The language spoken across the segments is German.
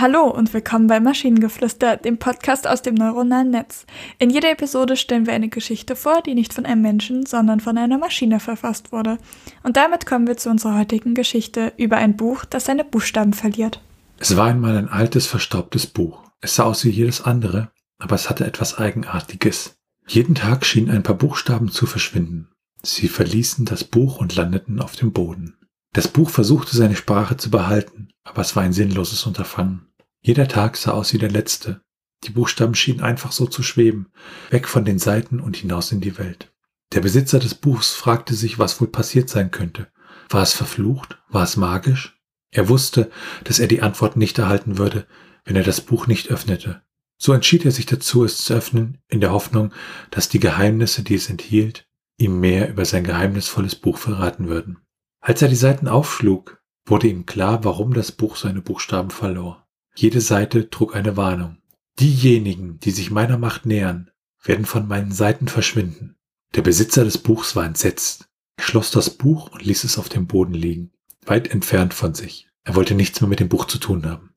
Hallo und willkommen bei Maschinengeflüster, dem Podcast aus dem neuronalen Netz. In jeder Episode stellen wir eine Geschichte vor, die nicht von einem Menschen, sondern von einer Maschine verfasst wurde. Und damit kommen wir zu unserer heutigen Geschichte über ein Buch, das seine Buchstaben verliert. Es war einmal ein altes, verstaubtes Buch. Es sah aus wie jedes andere, aber es hatte etwas Eigenartiges. Jeden Tag schienen ein paar Buchstaben zu verschwinden. Sie verließen das Buch und landeten auf dem Boden. Das Buch versuchte seine Sprache zu behalten, aber es war ein sinnloses Unterfangen. Jeder Tag sah aus wie der letzte. Die Buchstaben schienen einfach so zu schweben, weg von den Seiten und hinaus in die Welt. Der Besitzer des Buchs fragte sich, was wohl passiert sein könnte. War es verflucht? War es magisch? Er wusste, dass er die Antwort nicht erhalten würde, wenn er das Buch nicht öffnete. So entschied er sich dazu, es zu öffnen, in der Hoffnung, dass die Geheimnisse, die es enthielt, ihm mehr über sein geheimnisvolles Buch verraten würden. Als er die Seiten aufschlug, wurde ihm klar, warum das Buch seine Buchstaben verlor. Jede Seite trug eine Warnung. Diejenigen, die sich meiner Macht nähern, werden von meinen Seiten verschwinden. Der Besitzer des Buchs war entsetzt. Er schloss das Buch und ließ es auf dem Boden liegen, weit entfernt von sich. Er wollte nichts mehr mit dem Buch zu tun haben.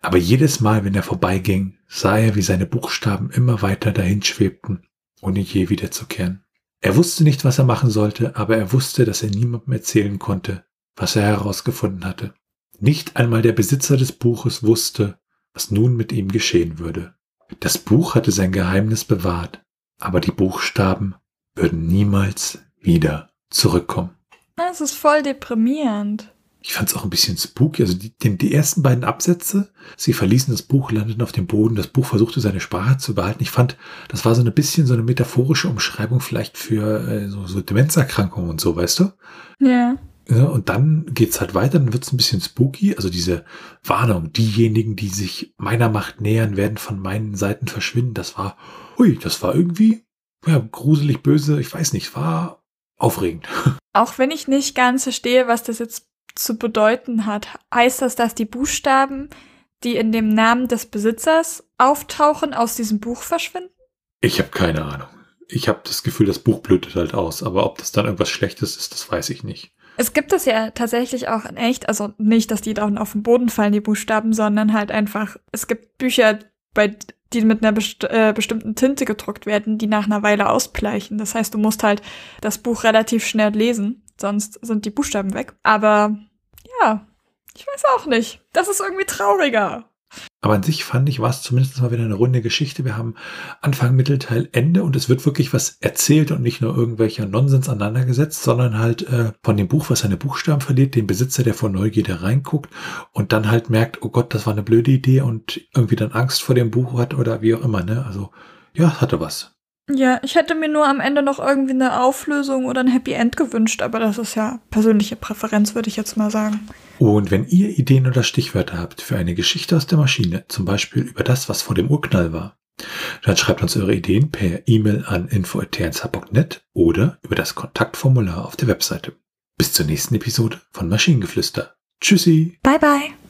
Aber jedes Mal, wenn er vorbeiging, sah er, wie seine Buchstaben immer weiter dahin schwebten, ohne je wiederzukehren. Er wusste nicht, was er machen sollte, aber er wusste, dass er niemandem erzählen konnte, was er herausgefunden hatte. Nicht einmal der Besitzer des Buches wusste, was nun mit ihm geschehen würde. Das Buch hatte sein Geheimnis bewahrt, aber die Buchstaben würden niemals wieder zurückkommen. Das ist voll deprimierend. Ich fand es auch ein bisschen spooky. Also die, die, die, ersten beiden Absätze, sie verließen das Buch, landeten auf dem Boden. Das Buch versuchte seine Sprache zu behalten. Ich fand, das war so ein bisschen so eine metaphorische Umschreibung vielleicht für äh, so, so Demenzerkrankungen und so, weißt du? Ja. Ja und dann geht's halt weiter, dann wird's ein bisschen spooky. Also diese Warnung, diejenigen, die sich meiner Macht nähern, werden von meinen Seiten verschwinden. Das war, hui, das war irgendwie ja, gruselig, böse. Ich weiß nicht, war aufregend. Auch wenn ich nicht ganz verstehe, was das jetzt zu bedeuten hat. Heißt das, dass die Buchstaben, die in dem Namen des Besitzers auftauchen, aus diesem Buch verschwinden? Ich habe keine Ahnung. Ich habe das Gefühl, das Buch blühtet halt aus, aber ob das dann irgendwas Schlechtes ist, das weiß ich nicht. Es gibt es ja tatsächlich auch in echt, also nicht, dass die dann auf den Boden fallen, die Buchstaben, sondern halt einfach, es gibt Bücher, bei, die mit einer best äh, bestimmten Tinte gedruckt werden, die nach einer Weile ausbleichen. Das heißt, du musst halt das Buch relativ schnell lesen sonst sind die Buchstaben weg. Aber ja, ich weiß auch nicht. Das ist irgendwie trauriger. Aber an sich fand ich, war es zumindest mal wieder eine runde Geschichte. Wir haben Anfang, Mittelteil, Ende und es wird wirklich was erzählt und nicht nur irgendwelcher Nonsens aneinandergesetzt, sondern halt äh, von dem Buch, was seine Buchstaben verliert, den Besitzer, der vor Neugierde reinguckt und dann halt merkt, oh Gott, das war eine blöde Idee und irgendwie dann Angst vor dem Buch hat oder wie auch immer. Ne? Also ja, hatte was. Ja, ich hätte mir nur am Ende noch irgendwie eine Auflösung oder ein Happy End gewünscht, aber das ist ja persönliche Präferenz, würde ich jetzt mal sagen. Und wenn ihr Ideen oder Stichwörter habt für eine Geschichte aus der Maschine, zum Beispiel über das, was vor dem Urknall war, dann schreibt uns eure Ideen per E-Mail an info.tnsh.net oder über das Kontaktformular auf der Webseite. Bis zur nächsten Episode von Maschinengeflüster. Tschüssi. Bye bye.